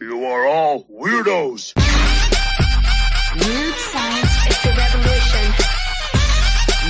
You are all weirdos. Weird science is the revolution.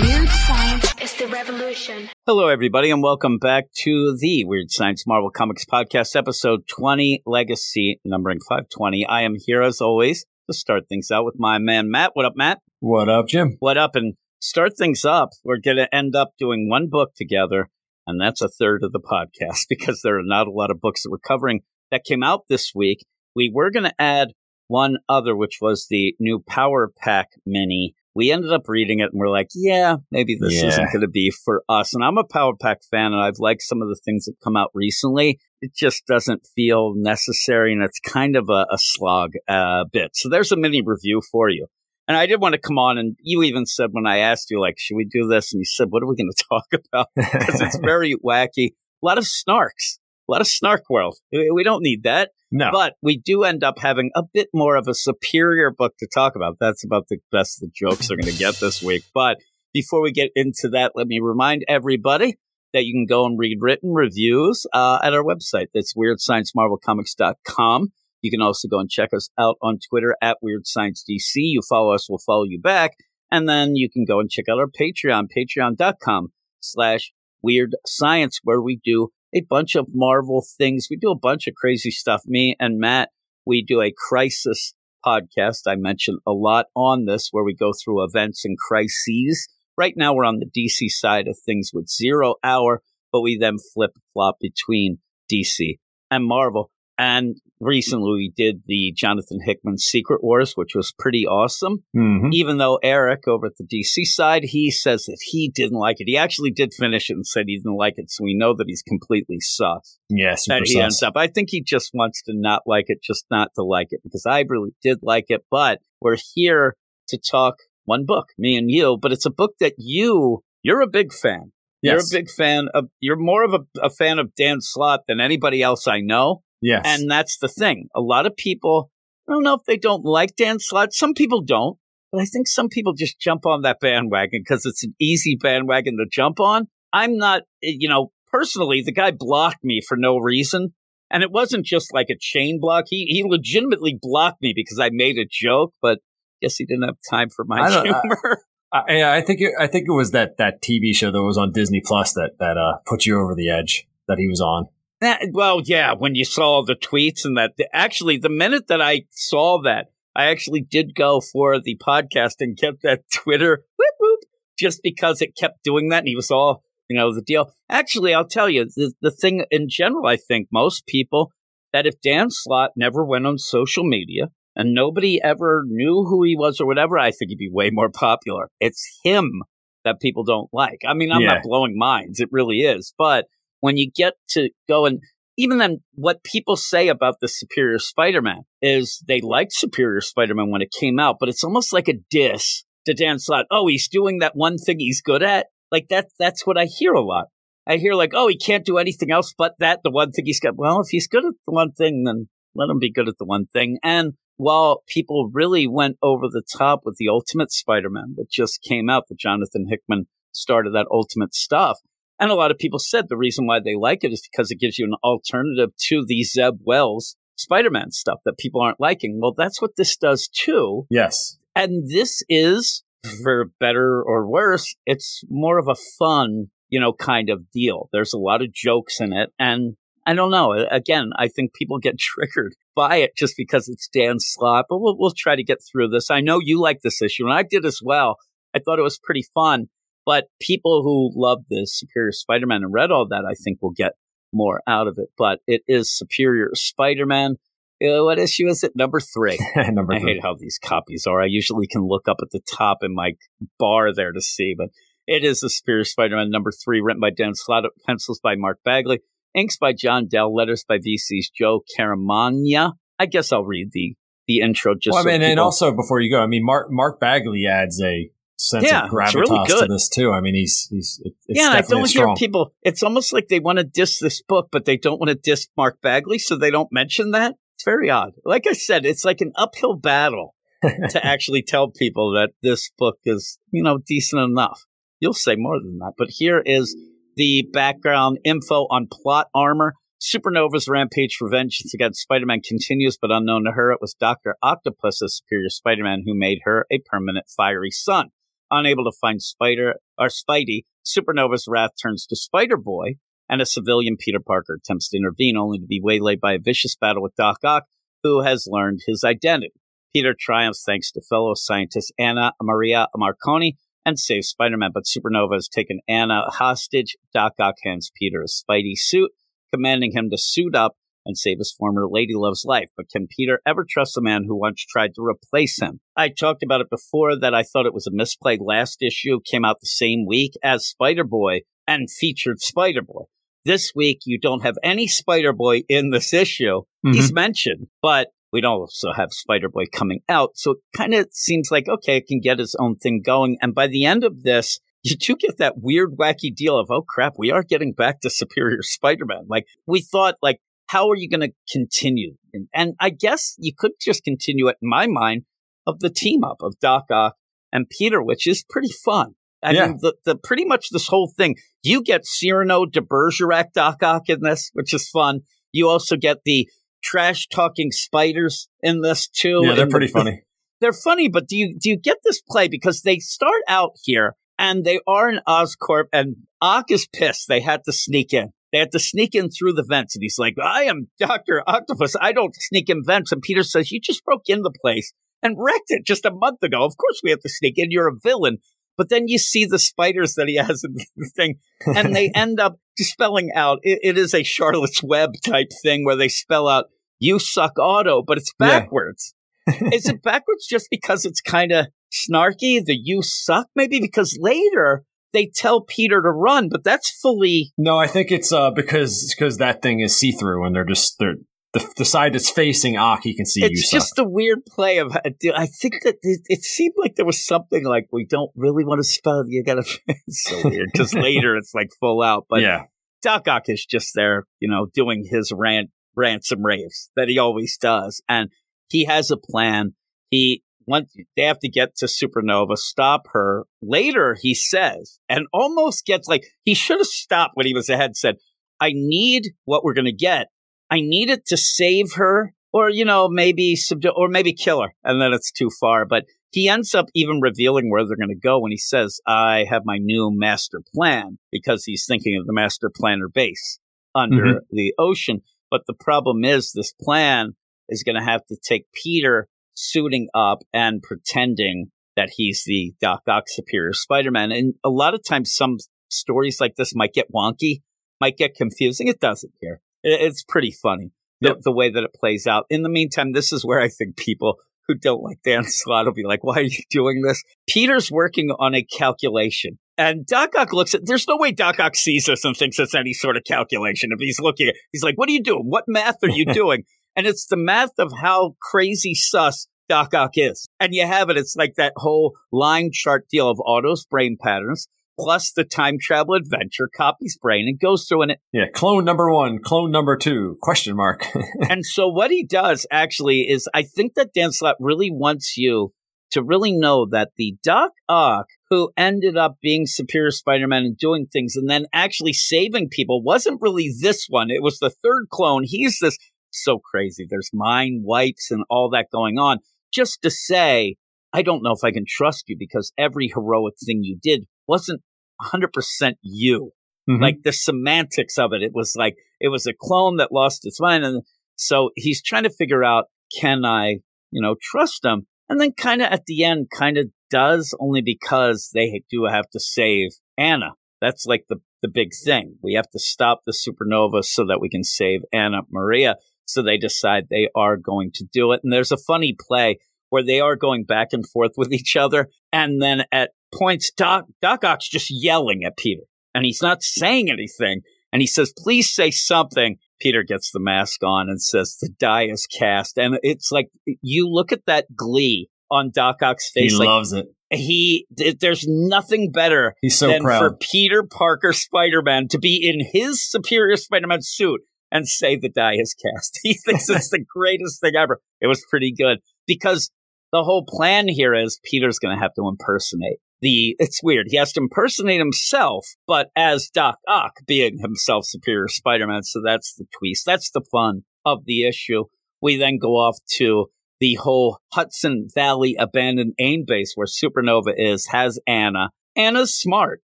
Weird science is the revolution. Hello, everybody, and welcome back to the Weird Science Marvel Comics Podcast, episode 20, Legacy, numbering 520. I am here, as always, to start things out with my man, Matt. What up, Matt? What up, Jim? What up? And start things up. We're going to end up doing one book together, and that's a third of the podcast because there are not a lot of books that we're covering that came out this week. We were going to add one other, which was the new Power Pack Mini. We ended up reading it and we're like, yeah, maybe this Yeah. isn't going to be for us. And I'm a Power Pack fan and I've liked some of the things that come out recently. It just doesn't feel necessary and it's kind of a, a slog uh, bit. So there's a mini review for you. And I did want to come on and you even said when I asked you, like, should we do this? And you said, what are we going to talk about? Because it's very wacky. A lot of snarks, a lot of snark world. We don't need that. no. But we do end up having a bit more of a superior book to talk about. That's about the best the jokes are going to get this week. But before we get into that, let me remind everybody that you can go and read written reviews uh, at our website. That's weirdsciencemarvelcomics.com. You can also go and check us out on Twitter at WeirdScienceDC. You follow us, we'll follow you back. And then you can go and check out our Patreon, patreon.com slash weird science, where we do a bunch of Marvel things. We do a bunch of crazy stuff. Me and Matt, we do a crisis podcast. I mentioned a lot on this where we go through events and crises. Right now, we're on the DC side of things with Zero Hour, but we then flip flop between DC and Marvel. And recently, we did the Jonathan Hickman Secret Wars, which was pretty awesome Mhm. even though Eric over at the DC side, he says that he didn't like it. He actually did finish it and said he didn't like it, so we know that he's completely sus. Yeah, super That he sus. ends up. I think he just wants to not like it, just not to like it, because I really did like it. But we're here to talk one book, me and you. But it's a book that you you're a big fan. Yes. You're a big fan of. You're more of a, a fan of Dan Slott than anybody else I know. Yes. And that's the thing. A lot of people, I don't know if they don't like Dan Slott. Some people don't, but I think some people just jump on that bandwagon because it's an easy bandwagon to jump on. I'm not, eh, you know, personally, the guy blocked me for no reason. And it wasn't just like a chain block. He, he legitimately blocked me because I made a joke, but guess he didn't have time for my I I- humor. I, yeah, I think it, I think it was that that TV show that was on Disney Plus that that uh, put you over the edge that he was on. That- well, yeah, when you saw the tweets and that, actually, the minute that I saw that, I actually did go for the podcast and kept that Twitter whoop whoop just because it kept doing that and he was all, you know, the deal. Actually, I'll tell you the, the thing in general, I think most people that if Dan Slott never went on social media and nobody ever knew who he was or whatever, I think he'd be way more popular. It's him that people don't like. I mean, I'm Yeah. not blowing minds. It really is. But when you get to go and even then, what people say about the Superior Spider-Man is they liked Superior Spider-Man when it came out, but it's almost like a diss to Dan Slott. Oh, he's doing that one thing he's good at. Like that. That's what I hear a lot. I hear like, oh, he can't do anything else but that. The one thing he's got. Well, if he's good at the one thing, then let him be good at the one thing. And while people really went over the top with the Ultimate Spider-Man that just came out, that Jonathan Hickman started that Ultimate stuff. And a lot of people said the reason why they like it is because it gives you an alternative to the Zeb Wells Spider Man stuff that people aren't liking. Well, that's what this does too. Yes. And this is, mm-hmm. for better or worse, it's more of a fun, you know, kind of deal. There's a lot of jokes in it. And I don't know. Again, I think people get triggered by it just because it's Dan Slott, but we'll, we'll try to get through this. I know you like this issue, and I did as well. I thought it was pretty fun. But people who love the Superior Spider Man and read all that, I think will get more out of it. But it is Superior Spider Man. What issue is it? Number three. Number I three. hate how these copies are. I usually can look up at the top in my bar there to see, but it is the Superior Spider Man number three, written by Dan Slott, pencils by Mark Bagley, inks by John Dell, letters by VC's Joe Caramagna. I guess I'll read the the intro just Well, I so mean, and also before you go, I mean, Mark Mark Bagley adds a sense Yeah, of it's really to good. this too. I mean, he's he's it- yeah, I don't hear people. It's almost like they want to diss this book, but they don't want to diss Mark Bagley, so they don't mention that. It's very odd. Like I said, it's like an uphill battle to actually tell people that this book is, you know, decent enough. You'll say more than that, but here is the background info on plot armor. Supernova's rampage for vengeance against Spider Man continues, but unknown to her, it was Dr. Octopus, a superior Spider Man, who made her a permanent fiery sun. Unable to find Spider or Spidey, Supernova's wrath turns to Spider Boy, and a civilian Peter Parker attempts to intervene, only to be waylaid by a vicious battle with Doc Ock, who has learned his identity. Peter triumphs thanks to fellow scientist Anna Maria Marconi and saves Spider Man, but Supernova has taken Anna hostage. Doc Ock hands Peter a Spidey suit, commanding him to suit up and save his former Lady Love's life. But can Peter ever trust a man who once tried to replace him? I talked about it before that I thought it was a misplay. Last issue came out the same week as Spider Boy and featured Spider Boy. This week, you don't have any Spider Boy in this issue. Mm-hmm. He's mentioned, but we don't also have Spider Boy coming out. So it kind of seems like, okay, it can get its own thing going. And by the end of this, you do get that weird, wacky deal of, oh crap, we are getting back to Superior Spider Man. Like, we thought, like, how are you going to continue? And, and, I guess you could just continue it in my mind of the team up of Doc Ock and Peter, which is pretty fun. I yeah. mean, the, the pretty much this whole thing, you get Cyrano de Bergerac Doc Ock in this, which is fun. You also get the trash talking spiders in this too. Yeah, they're pretty funny. They're funny, but do you do you get this play because they start out here and they are in Oscorp and Ock is pissed they had to sneak in. They had to sneak in through the vents, and he's like, "I am Doctor Octopus. I don't sneak in vents." And Peter says, "You just broke in the place and wrecked it just a month ago. Of course we have to sneak in. You're a villain." But then you see the spiders that he has in the thing, and they end up spelling out. It, it is a Charlotte's Web type thing where they spell out "You suck, auto," but it's backwards. Yeah. is it backwards just because it's kind of snarky? The "You suck" maybe because later they tell Peter to run, but that's fully. No, I think it's uh, because because that thing is see through, and they're just they're the, the side that's facing he can see you. it's just a weird play of. I think that it, it, seemed like there was something like we don't really want to spell. You got to. It's so weird because later it's like full out, but yeah, Doc Ock is just there, you know, doing his rant ransom raves that he always does, and he has a plan. He once they have to get to Supernova, stop her. Later, he says, and almost gets like he should have stopped when he was ahead. Said, "I need what we're going to get." I need it to save her or, you know, maybe subdue or maybe kill her. And then it's too far. But he ends up even revealing where they're going to go when he says, I have my new master plan because he's thinking of the master planner base under mm-hmm. the ocean. But the problem is this plan is going to have to take Peter suiting up and pretending that he's the Doc Ock superior Spider-Man. And a lot of times some stories like this might get wonky, might get confusing. It doesn't here. It's pretty funny the, the way that it plays out. In the meantime, this is where I think people who don't like Dan Slott will be like, why are you doing this? Peter's working on a calculation. And Doc Ock looks at, there's no way Doc Ock sees this and thinks it's any sort of calculation. If he's looking at, he's like, what are you doing? What math are you doing? And it's the math of how crazy sus Doc Ock is. And you have it. It's like that whole line chart deal of Otto's brain patterns plus the time travel adventure copies brain and goes through and yeah clone number one clone number two question mark and so what he does actually is i think that dan slott really wants you to really know that the doc ock who ended up being superior spider-man and doing things and then actually saving people wasn't really this one it was the third clone he's this so crazy there's mind wipes and all that going on just to say I don't know if I can trust you because every heroic thing you did wasn't 100% you. Mm-hmm. Like the semantics of it, it was like it was a clone that lost its mind. And so he's trying to figure out, can I, you know, trust him? And then kind of at the end, kind of does only because they do have to save Anna. That's like the, the big thing. We have to stop the supernova so that we can save Anna Maria. So they decide they are going to do it. And there's a funny play where they are going back and forth with each other. And then at points, Doc, Doc Ock's just yelling at Peter and he's not saying anything. And he says, please say something. Peter gets the mask on and says, the die is cast. And it's like, you look at that glee on Doc Ock's face. He like, loves it. He, there's nothing better He's so than proud. for Peter Parker Spider Man to be in his superior Spider Man suit and say the die is cast. He thinks it's the greatest thing ever. It was pretty good because the whole plan here is Peter's going to have to impersonate the it's weird. He has to impersonate himself, but as Doc Ock being himself superior Spider-Man. So that's the twist. That's the fun of the issue. We then go off to the whole Hudson Valley abandoned AIM base where Supernova is, has Anna. Anna's smart.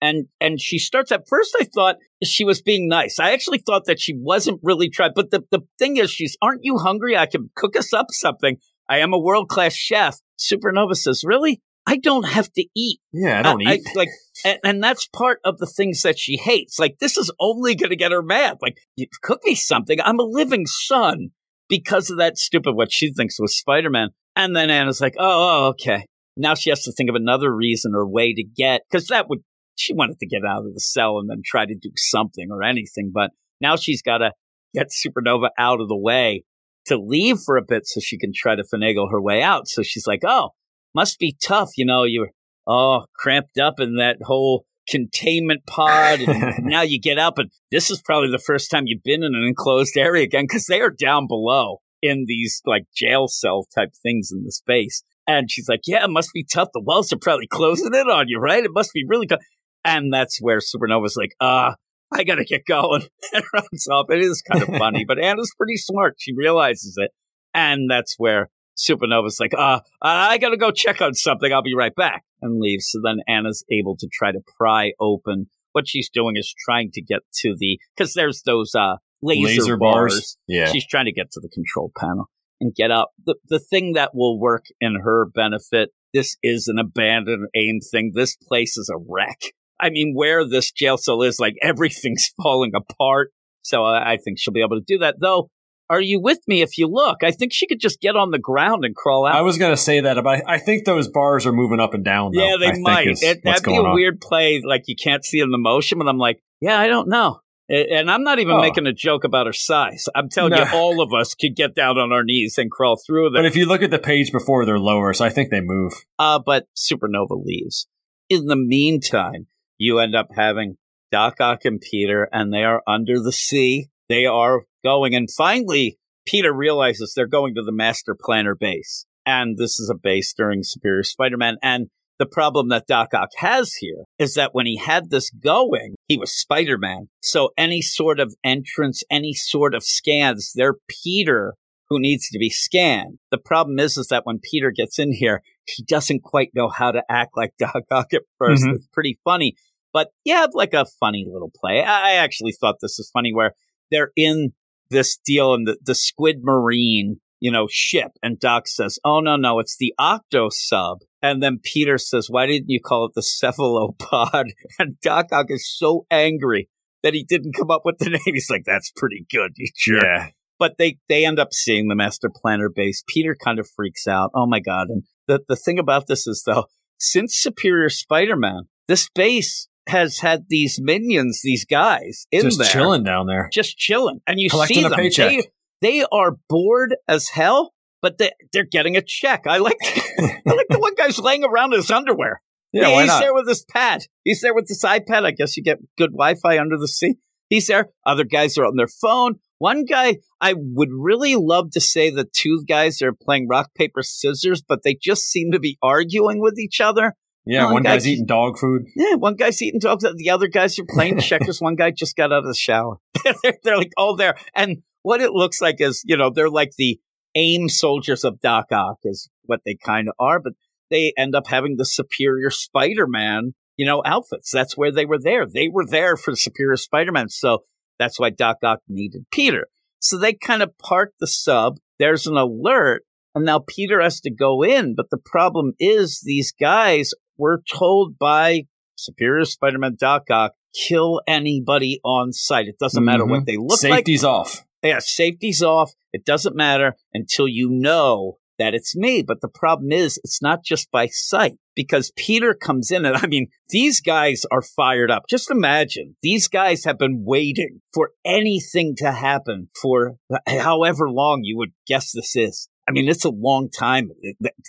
And and she starts at first I thought she was being nice. I actually thought that she wasn't really trying. But the, the thing is she's aren't you hungry? I can cook us up something. I am a world class chef. Supernova says, Really? I don't have to eat. Yeah, I don't I, eat. I, like, and, and that's part of the things that she hates. Like, this is only going to get her mad. Like, you cook me something. I'm a living sun because of that stupid what she thinks was Spider Man. And then Anna's like, oh, oh, okay. Now she has to think of another reason or way to get because that would she wanted to get out of the cell and then try to do something or anything. But now she's got to get Supernova out of the way to leave for a bit so she can try to finagle her way out. So she's like, oh, must be tough. You know, you're oh cramped up in that whole containment pod and now you get up and this is probably the first time you've been in an enclosed area again because they are down below in these like jail cell type things in the space and she's like yeah it must be tough the walls are probably closing in on you right it must be really tough and that's where supernova's like uh i gotta get going and runs off it is kind of funny but anna's pretty smart she realizes it and that's where Supernova's like, uh, I gotta go check on something. I'll be right back and leaves. So then Anna's able to try to pry open. What she's doing is trying to get to the, cause there's those, uh, laser, Laser bars. bars. Yeah. She's trying to get to the control panel and get up. The, the thing that will work in her benefit, this is an abandoned AIM thing. This place is a wreck. I mean, where this jail cell is, like everything's falling apart. So I, I think she'll be able to do that. Though are you with me if you look? I think she could just get on the ground and crawl out. I was going to say that, but I, I think those bars are moving up and down. Though, yeah, they I might. is It, that'd be a on. weird play, like you can't see in the motion. But I'm like, yeah, I don't know. And I'm not even Oh. making a joke about her size. I'm telling No. you, all of us could get down on our knees and crawl through them. But if you look at the page before, they're lower, so I think they move. Uh, but Supernova leaves. In the meantime, you end up having Doc Ock and Peter, and they are under the sea. They are going, and finally, Peter realizes they're going to the Master Planner base. And this is a base during Superior Spider Man. And the problem that Doc Ock has here is that when he had this going, he was Spider Man. So any sort of entrance, any sort of scans, they're Peter who needs to be scanned. The problem is, is that when Peter gets in here, he doesn't quite know how to act like Doc Ock at 1st Mhm. It's pretty funny, but yeah, like a funny little play. I actually thought this was funny where they're in this deal and the, the Squid Marine, you know, ship. And Doc says, Oh, no, no, it's the Octo sub. And then Peter says, Why didn't you call it the cephalopod? And Doc Ock is so angry that he didn't come up with the name. He's like, That's pretty good, you jerk Yeah. but they they end up seeing the master planner base. Peter kind of freaks out. Oh my god! And the the thing about this is though, since Superior Spider-Man, this base has had these minions, these guys in Just there, chilling down there. just chilling, and you Collecting see them. They they are bored as hell, but they they're getting a check. I like I like the one guy's laying around in his underwear. Yeah, he's not? there with his pad. He's there with this iPad. I guess you get good Wi-Fi under the sea. He's there. Other guys are on their phone. One guy, I would really love to say the two guys are playing rock paper scissors, but they just seem to be arguing with each other. Yeah, one, guy- guy's eating dog food. Yeah, one guy's eating dog food. The other guys are playing checkers. one guy just got out of the shower. they're, they're like all there. And what it looks like is, you know, they're like the AIM soldiers of Doc Ock is what they kind of are, but they end up having the superior Spider-Man, you know, outfits. That's where they were there. They were there for the superior Spider-Man. So that's why Doc Ock needed Peter. So they kind of park the sub. There's an alert. And now Peter has to go in. But the problem is these guys were told by Superior Spider-Man Doc Ock, kill anybody on sight. It doesn't matter Mhm. what they look like. Safety's off. Yeah, safety's off. It doesn't matter until you know that it's me. But the problem is, it's not just by sight because Peter comes in and I mean, these guys are fired up. Just imagine these guys have been waiting for anything to happen for however long you would guess this is. I mean, it's a long time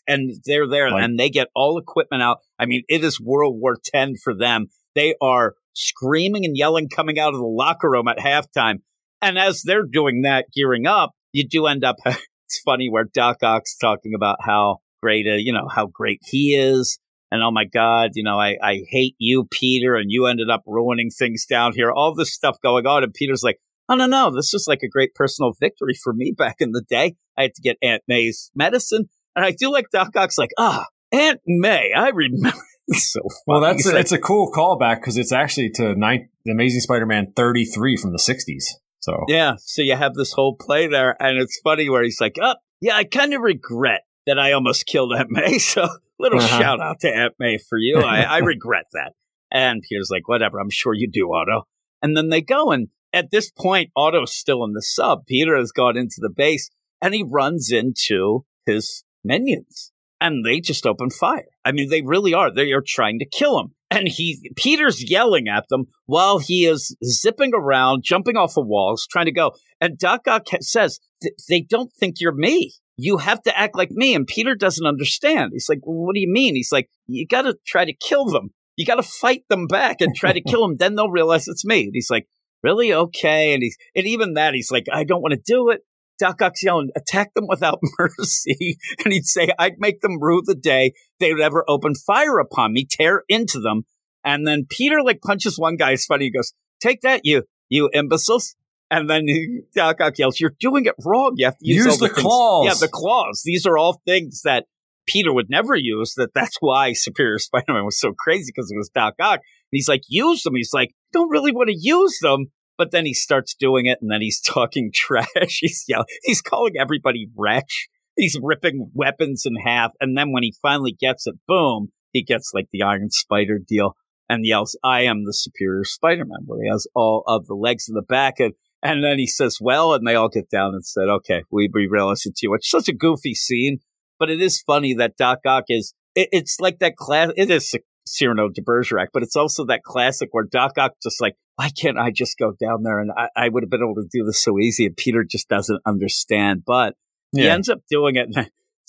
and they're there Like- and they get all equipment out. I mean, it is World War Ten for them. They are screaming and yelling coming out of the locker room at halftime. And as they're doing that, gearing up, you do end up. it's funny where Doc Ock's talking about how great, uh, you know, how great he is. and oh my god, you know, I I hate you, Peter, and you ended up ruining things down here. All this stuff going on, and Peter's like, oh no no, this is like a great personal victory for me back in the day. I had to get Aunt May's medicine, and I do like Doc Ock's like, ah, Aunt May, I remember. so funny. Well, that's a, like, it's a cool callback because it's actually to nine, the Amazing Spider-Man 33 from the 60s. So Yeah, so you have this whole play there, and it's funny where he's like, "Oh, yeah, I kind of regret that I almost killed Aunt May." So, little Uh-huh. shout out to Aunt May for you. I, I regret that. And Peter's like, "Whatever, I'm sure you do, Otto." And then they go, and at this point, Otto's still in the sub. Peter has gone into the base, and he runs into his minions, and they just open fire. I mean, they really are. They are trying to kill him. And he, Peter's yelling at them while he is zipping around, jumping off the walls, trying to go. And Doc Ock says, they don't think you're me. You have to act like me. And Peter doesn't understand. He's like, well, what do you mean? He's like, you got to try to kill them. You got to fight them back and try to kill them. Then they'll realize it's me. And he's like, really? Okay. And he's, and even that, he's like, I don't want to do it. Doc Ock's yelling, attack them without mercy. And he'd say, I'd make them rue the day they would ever open fire upon me, tear into them. And then Peter like punches one guy. It's funny. He goes, take that, you, you imbeciles. And then he- Doc Ock yells, you're doing it wrong. You have to use, Use the claws." Yeah, the claws. These are all things that Peter would never use. That that's why Superior Spider-Man was so crazy because it was Doc Ock. He's like, use them. He's like, don't really want to use them. But then he starts doing it, and then he's talking trash. He's yelling. He's calling everybody wretch. He's ripping weapons in half, and then when he finally gets it, boom, he gets like the Iron Spider deal and yells, "I am the superior Spider-Man," where he has all of the legs in the back, and and then he says, "Well," and they all get down and said, "Okay, we we realize it's you." It's such a goofy scene, but it is funny that Doc Ock is. It, it's like that class. It is Cyrano de Bergerac, but it's also that classic where Doc Ock just like, why can't I just go down there and I, I would have been able to do this so easy, and Peter just doesn't understand, but he ends up doing it.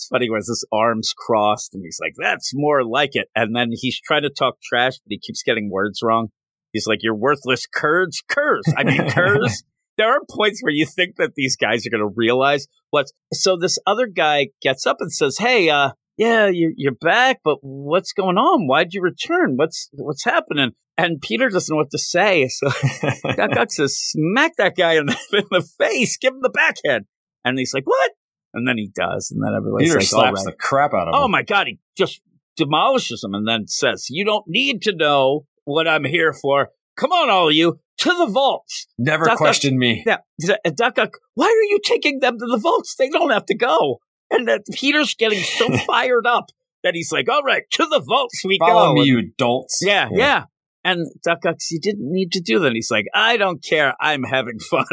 It's funny where his arms crossed, and he's like, "That's more like it." And then he's trying to talk trash, but he keeps getting words wrong. He's like, "You're worthless, curds, curs." I mean, curs. there are points where you think that these guys are going to realize what's. So this other guy gets up and says, "Hey, uh, yeah, you're, you're back, but what's going on? Why'd you return? What's what's happening?" And Peter doesn't know what to say, so Doc Ock says, "Smack that guy in the, in the face, give him the backhand." And he's like, "What?" And then he does, and then everybody's Peter like, slaps the crap out of oh him. Oh my god, he just demolishes him and then says, You don't need to know what I'm here for. Come on, all of you, to the vaults. Never Doc Ock- question me. Yeah. Doc Ock, why are you taking them to the vaults? They don't have to go. And that Peter's getting so fired up that he's like, All right, to the vaults we Follow go. me, you dolts. yeah, yeah. And Doc Ock's, you didn't need to do that. And he's like, I don't care. I'm having fun.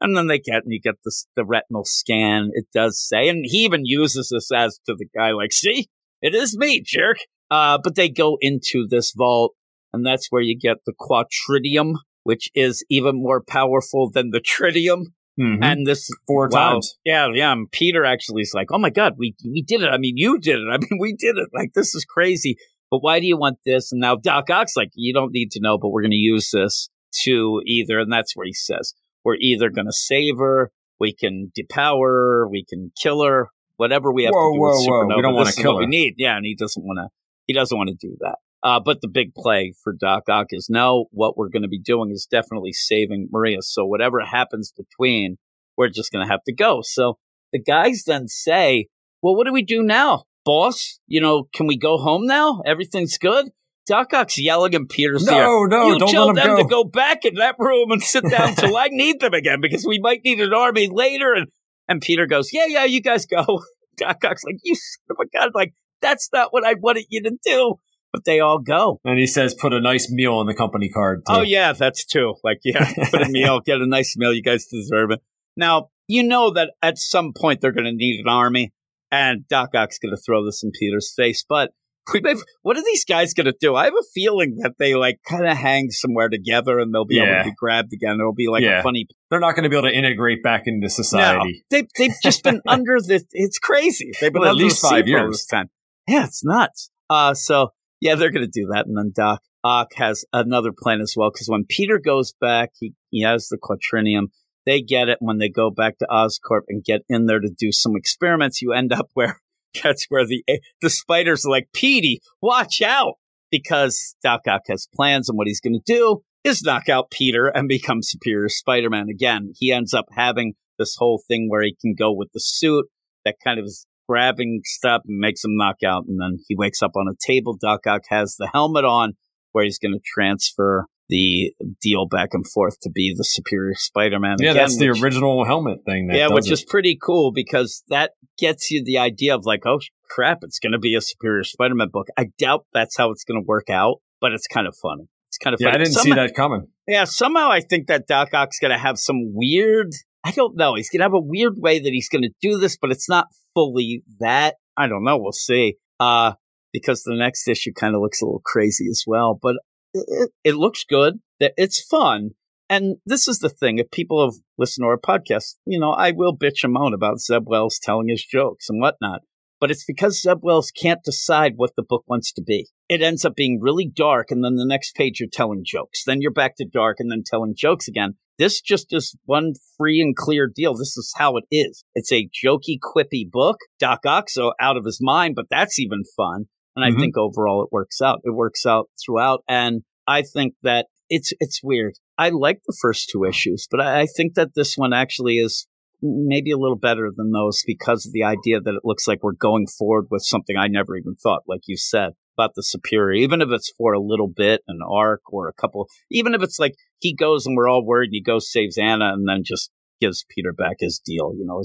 And then they get, and you get this, the retinal scan. It does say, and he even uses this as to the guy, like, see, it is me, jerk. Uh, but they go into this vault, and that's where you get the quatridium, which is even more powerful than the tritium. Mhm. And this Four Wow. times. Yeah, yeah. And Peter actually is like, "Oh my God, we we did it! I mean, you did it! I mean, we did it! Like this is crazy." But why do you want this? And now Doc Ock's like, "You don't need to know, but we're going to use this to either." And that's where he says, "We're either going to save her, we can depower her, we can kill her, whatever we have Whoa, to do whoa, with whoa. We don't wanna kill her. We need, yeah." And he doesn't want to. He doesn't want to do that. Uh, but the big play for Doc Ock is no. What we're going to be doing is definitely saving Maria. So whatever happens between we're just going to have to go. So the guys then say, well, what do we do now? Boss, you know, can we go home now? Everything's good? Doc Ock's yelling in Peter's ear. No, no, you don't tell let them go. to go back in that room and sit down till I need them again because we might need an army later. And, and Peter goes, yeah, yeah, you guys go. Doc Ock's like, you son of a gun. Like, that's not what I wanted you to do. But they all go. And he says, put a nice meal on the company card. too. Oh yeah, that's true. Like yeah, put a meal, get a nice meal. You guys deserve it. Now you know that at some point they're going to need an army, and Doc Ock's going to throw this in Peter's face. But what are these guys going to do? I have a feeling that they like kind of hang somewhere together, and they'll be able to be grabbed again. It'll be like Yeah. a funny. They're not going to be able to integrate back into No, society. they they've just been under the. It's crazy. They've been Well, at least five sea for all years. time. Yeah, it's nuts. Uh, so yeah, they're going to do that, and then Doc Ock has another plan as well. Because when Peter goes back, he he has the quatrinium. They get it when they go back to Oscorp and get in there to do some experiments. You end up where That's where the eh, the spiders are like, Petey, watch out, because Doc Ock has plans, and what he's going to do is knock out Peter and become Superior Spider-Man again. He ends up having this whole thing where he can go with the suit that kind of is grabbing stuff and makes him knock out, and then he wakes up on a table. Doc Ock has the helmet on, where he's going to transfer the deal back and forth to be the superior Spider-Man. Yeah, again, that's the which- original helmet thing. That yeah, which it. is pretty cool because that gets you the idea of like, oh crap, it's going to be a superior Spider-Man book. I doubt that's how it's going to work out, but it's kind of funny. It's kind of yeah. I funny. didn't see that coming. Yeah, somehow I think that Doc Ock's going to have some weird. I don't know. He's going to have a weird way that he's going to do this, but it's not fully that. I don't know. We'll see. Uh, because the next issue kind of looks a little crazy as well, but it, it, looks good. It's fun. And this is the thing. If people have listened to our podcast, you know, I will bitch and moan about Zeb Wells telling his jokes and whatnot. But it's because Zeb Wells can't decide what the book wants to be. It ends up being really dark, and then the next page you're telling jokes. Then you're back to dark and then telling jokes again. This just is one free and clear deal. This is how it is. It's a jokey, quippy book. Doc Oxo out of his mind, but that's even fun. And I Mhm. think overall it works out. It works out throughout. And I think that it's it's weird. I like the first two issues, but I, I think that this one actually is maybe a little better than those because of the idea that it looks like we're going forward with something I never even thought, like you said, about the superior, even if it's for a little bit, an arc or a couple, even if it's like he goes and we're all worried, he goes, saves Anna, and then just gives Peter back his deal. You know,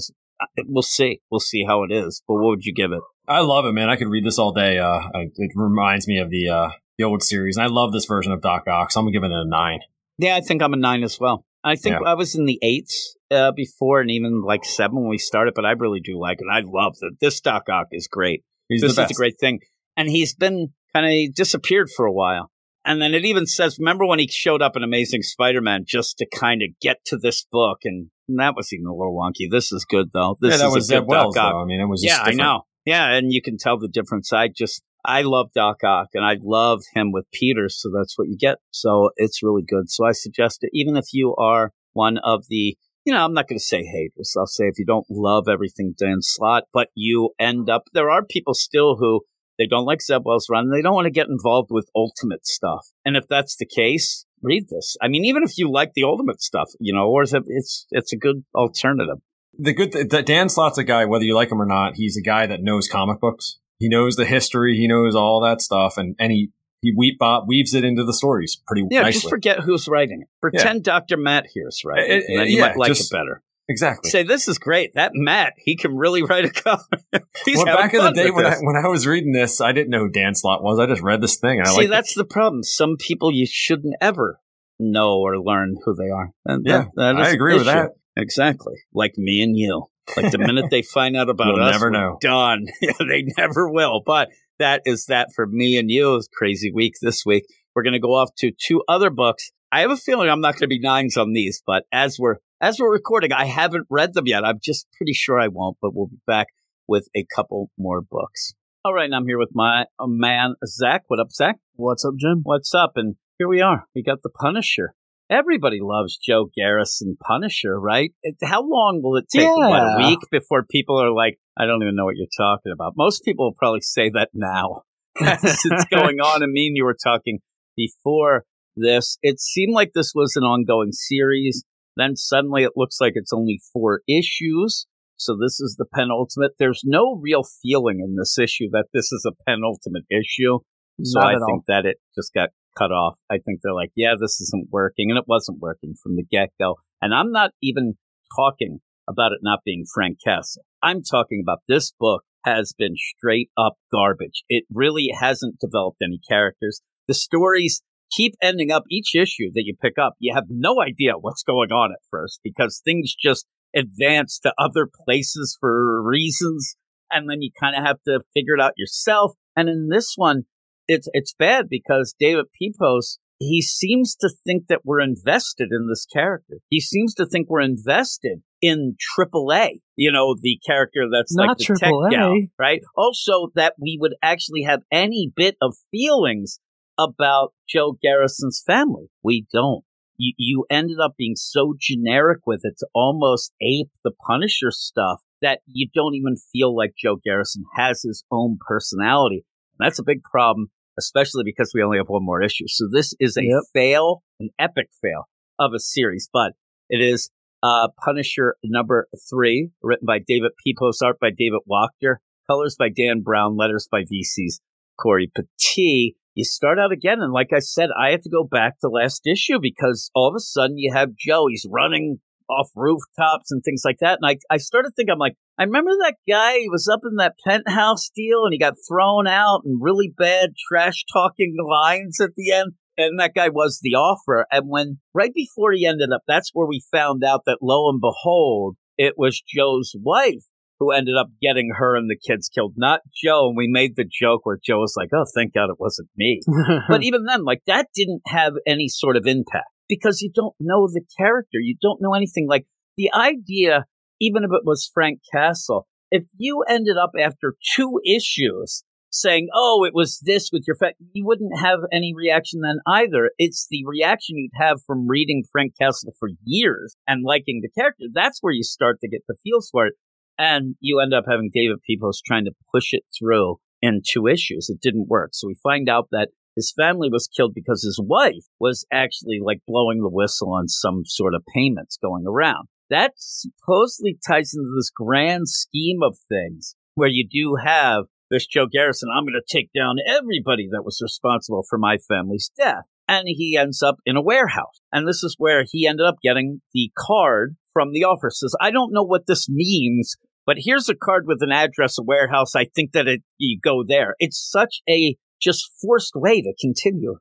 we'll see. We'll see how it is. But what would you give it? I love it, man. I could read this all day. Uh, it reminds me of the uh, the old series, and I love this version of Doc Ock. So I'm gonna give it a nine. Yeah, I think I'm a nine as well. I think Yeah. I was in the eights uh, before and even like seven when we started, but I really do like it. I love that. This Doc Ock is great. He's this is a great thing. And he's been kind of disappeared for a while. And then it even says, remember when he showed up in Amazing Spider Man just to kind of get to this book? And that was even a little wonky. This is good, though. This yeah, that is was a good Wells, Doc Ock. though. I mean, it was. Yeah, I know. Yeah, and you can tell the difference. I just, I love Doc Ock and I love him with Peter, so that's what you get. So it's really good. So I suggest it, even if you are one of the, you know, I'm not going to say haters. I'll say if you don't love everything Dan Slott, but you end up, there are people still who they don't like Zeb Wells' run and they don't want to get involved with Ultimate stuff. And if that's the case, read this. I mean, even if you like the Ultimate stuff, you know, or is it, it's, it's a good alternative. The good th- that Dan Slott's a guy, whether you like him or not, he's a guy that knows comic books. He knows the history. He knows all that stuff, and and he he weave, uh, weaves it into the stories pretty Yeah, nicely. just forget who's writing it. Pretend Dr. Matt here's writing it, Uh, and then you yeah, might like just- it better. Exactly. Say, this is great. That Matt, he can really write a. He's well, back in the day when I, when I was reading this, I didn't know who Dan Slott was. I just read this thing. See, that's the problem. Some people you shouldn't ever know or learn who they are. And Yeah, that- I agree with that. Exactly. Like me and you. Like the minute they find out about We'll us, never we're know. done. they never will. But that is that for me and you. Crazy week this week. We're going to go off to two other books. I have a feeling I'm not going to be nines on these, but as we're as we're recording, I haven't read them yet. I'm just pretty sure I won't, but we'll be back with a couple more books. All right, and I'm here with my uh, man Zach. What up, Zach? What's up, Jim? What's up? And here we are. We got the Punisher. Everybody loves Joe Garrison Punisher, right? How long will it take? What, a week before people are like, I don't even know what you're talking about. Most people will probably say that now it's going on. And mean you were talking before this. It seemed like this was an ongoing series. Then suddenly it looks like it's only four issues. So this is the penultimate. There's no real feeling in this issue that this is a penultimate issue. So I all. think that it just got cut off. I think they're like, yeah, this isn't working. And it wasn't working from the get go. And I'm not even talking about it not being Frank Castle. I'm talking about this book has been straight up garbage. It really hasn't developed any characters. The stories keep ending up each issue that you pick up. You have no idea what's going on at first because things just advance to other places for reasons. And then you kind of have to figure it out yourself. And in this one, it's it's bad because David Pepos he seems to think that we're invested in this character. He seems to think we're invested in AAA. You know, the character that's like Not the tech AAA. gal, right? Also, that we would actually have any bit of feelings about Joe Garrison's family. We don't. you, you ended up being so generic with it to almost ape the Punisher stuff that you don't even feel like Joe Garrison has his own personality. And that's a big problem, especially because we only have one more issue. So this is a Yep. fail, an epic fail of a series, but it is uh, Punisher number three, written by David Pepos, art by David Wachter, colors by Dan Brown, letters by VC's Corey Petit. You start out again, and like I said, I had to go back to last issue because all of a sudden you have Joe. He's running off rooftops and things like that. And I, I started thinking, I'm like, I remember that guy. He was up in that penthouse deal and he got thrown out and really bad trash talking lines at the end. And that guy was the offer. And when right before he ended up, that's where we found out that lo and behold, it was Joe's wife who ended up getting her and the kids killed, not Joe. And we made the joke where Joe was like, Oh, thank God it wasn't me. but even then, like that didn't have any sort of impact because you don't know the character. You don't know anything. Like the idea, even if it was Frank Castle, if you ended up after two issues saying, "Oh, it was this with your fa-, you wouldn't have any reaction then either. It's the reaction you'd have from reading Frank Castle for years and liking the character. That's where you start to get the feels for it, and you end up having David Pepos trying to push it through in two issues. It didn't work. So we find out that his family was killed because his wife was actually like blowing the whistle on some sort of payments going around. That supposedly ties into this grand scheme of things where you do have this Joe Garrison, I'm going to take down everybody that was responsible for my family's death. And he ends up in a warehouse. And this is where he ended up getting the card from the officer. Says, I don't know what this means, but here's a card with an address, a warehouse. I think that it, you go there. It's such a just forced way to continue.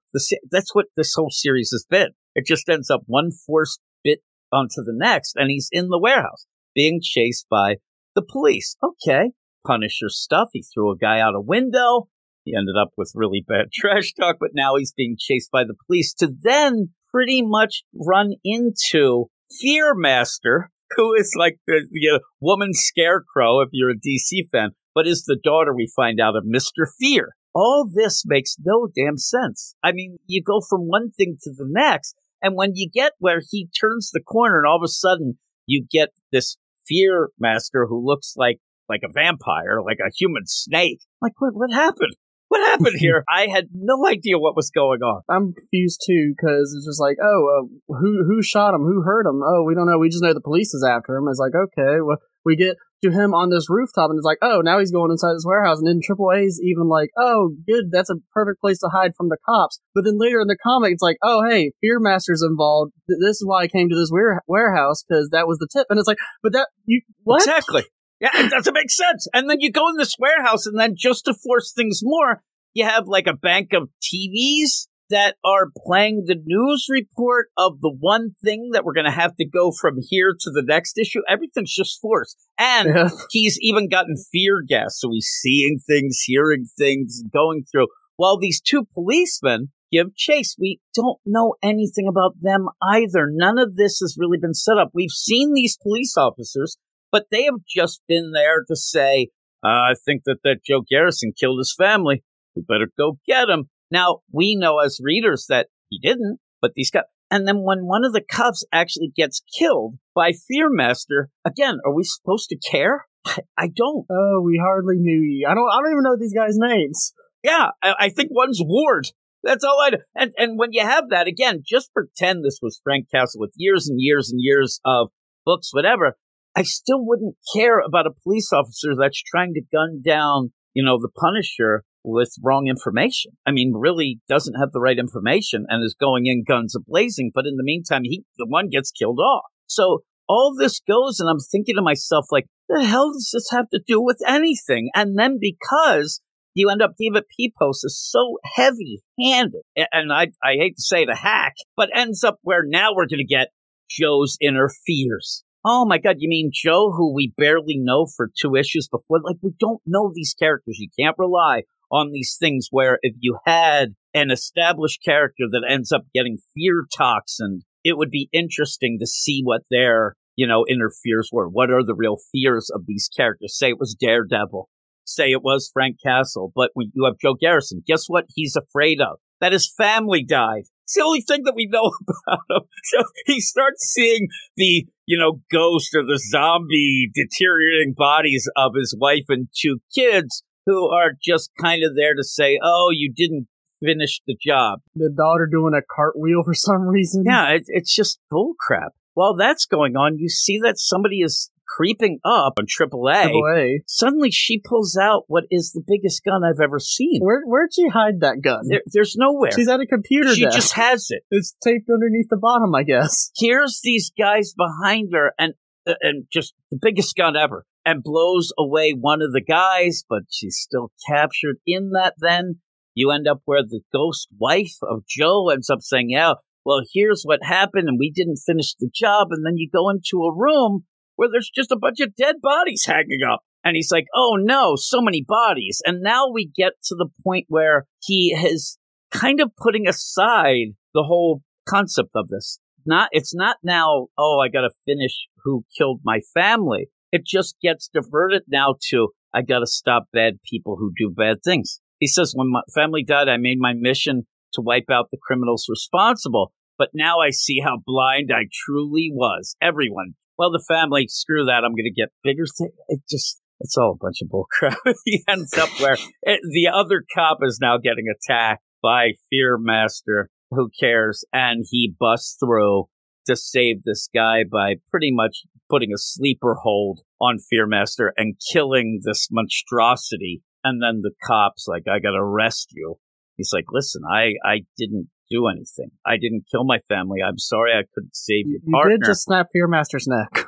That's what this whole series has been. It just ends up one forced bit onto the next, and he's in the warehouse being chased by the police. Okay, Punisher stuff. He threw a guy out a window. He ended up with really bad trash talk, but now he's being chased by the police to then pretty much run into Fear Master, who is like the, the uh, woman scarecrow if you're a DC fan, but is the daughter we find out of Mr. Fear. All this makes no damn sense. I mean, you go from one thing to the next, and when you get where he turns the corner and all of a sudden you get this Fear Master who looks like like a vampire, like a human snake. Like, what, what happened? What happened here? I had no idea what was going on. I'm confused too because it's just like, oh, uh, who who shot him? Who hurt him? Oh, we don't know. We just know the police is after him. It's like, okay, well, we get to him on this rooftop, and it's like, oh, now he's going inside this warehouse, and then Triple A's even like, oh, good, that's a perfect place to hide from the cops. But then later in the comic, it's like, oh, hey, Fear Master's involved. This is why I came to this ware- warehouse because that was the tip. And it's like, but that you what? Exactly. Yeah, it doesn't make sense. And then you go in this warehouse, and then just to force things more, you have like a bank of TVs that are playing the news report of the one thing that we're going to have to go from here to the next issue. Everything's just forced. And Yeah. he's even gotten fear gas. So he's seeing things, hearing things, going through. While these two policemen give chase, we don't know anything about them either. None of this has really been set up. We've seen these police officers, but they have just been there to say, uh, I think that that Joe Garrison killed his family. We better go get him. Now, we know as readers that he didn't, but these guys, and then when one of the cops actually gets killed by Fearmaster, again, are we supposed to care? I, I don't. Oh, we hardly knew you. I don't. I don't even know these guys' names. Yeah, I, I think one's Ward. That's all I do. And, and when you have that, again, just pretend this was Frank Castle with years and years and years of books, whatever. I still wouldn't care about a police officer that's trying to gun down, you know, the Punisher with wrong information. I mean, really doesn't have the right information and is going in guns a blazing. But in the meantime, he, the one gets killed off. So all this goes and I'm thinking to myself, like, the hell does this have to do with anything? And then because you end up David Pepos is so heavy handed, and I, I hate to say the hack, but ends up where now we're going to get Joe's inner fears. Oh my God, you mean Joe, who we barely know for two issues before? Like, we don't know these characters. You can't rely on these things where if you had an established character that ends up getting fear toxin, it would be interesting to see what their, you know, inner fears were. What are the real fears of these characters? Say it was Daredevil. Say it was Frank Castle. But when you have Joe Garrison, guess what he's afraid of? That his family died. It's the only thing that we know about him. So he starts seeing the, you know, ghost or the zombie deteriorating bodies of his wife and two kids who are just kind of there to say, oh, you didn't finish the job. The daughter doing a cartwheel for some reason. Yeah, it, it's just bullcrap. While that's going on, you see that somebody is creeping up on AAA. Triple A. Suddenly, she pulls out what is the biggest gun I've ever seen. Where where'd she hide that gun? There, there's nowhere. She's at a computer she desk. just has it. it's taped underneath the bottom, I guess. Here's these guys behind her, and uh, and just the biggest gun ever, and blows away one of the guys, but she's still captured in that. Then you end up where the ghost wife of Joe ends up saying, "Yeah, well, here's what happened, and we didn't finish the job." And then you go into a room where there's just a bunch of dead bodies hanging up. And he's like, oh no, so many bodies. And now we get to the point where he is kind of putting aside the whole concept of this. Not, it's not now, oh, I gotta finish who killed my family. It just gets diverted now to, I gotta stop bad people who do bad things. He says, when my family died, I made my mission to wipe out the criminals responsible. But now I see how blind I truly was. Everyone, well, the family, screw that. I'm going to get bigger. It just, it's all a bunch of bullcrap. he ends up where it, the other cop is now getting attacked by Fearmaster. Who cares? And he busts through to save this guy by pretty much putting a sleeper hold on Fearmaster and killing this monstrosity. And then the cops like, I got to arrest you. He's like, listen, I, I didn't do anything. I didn't kill my family. I'm sorry I couldn't save your You partner. did just snap Fearmaster's neck.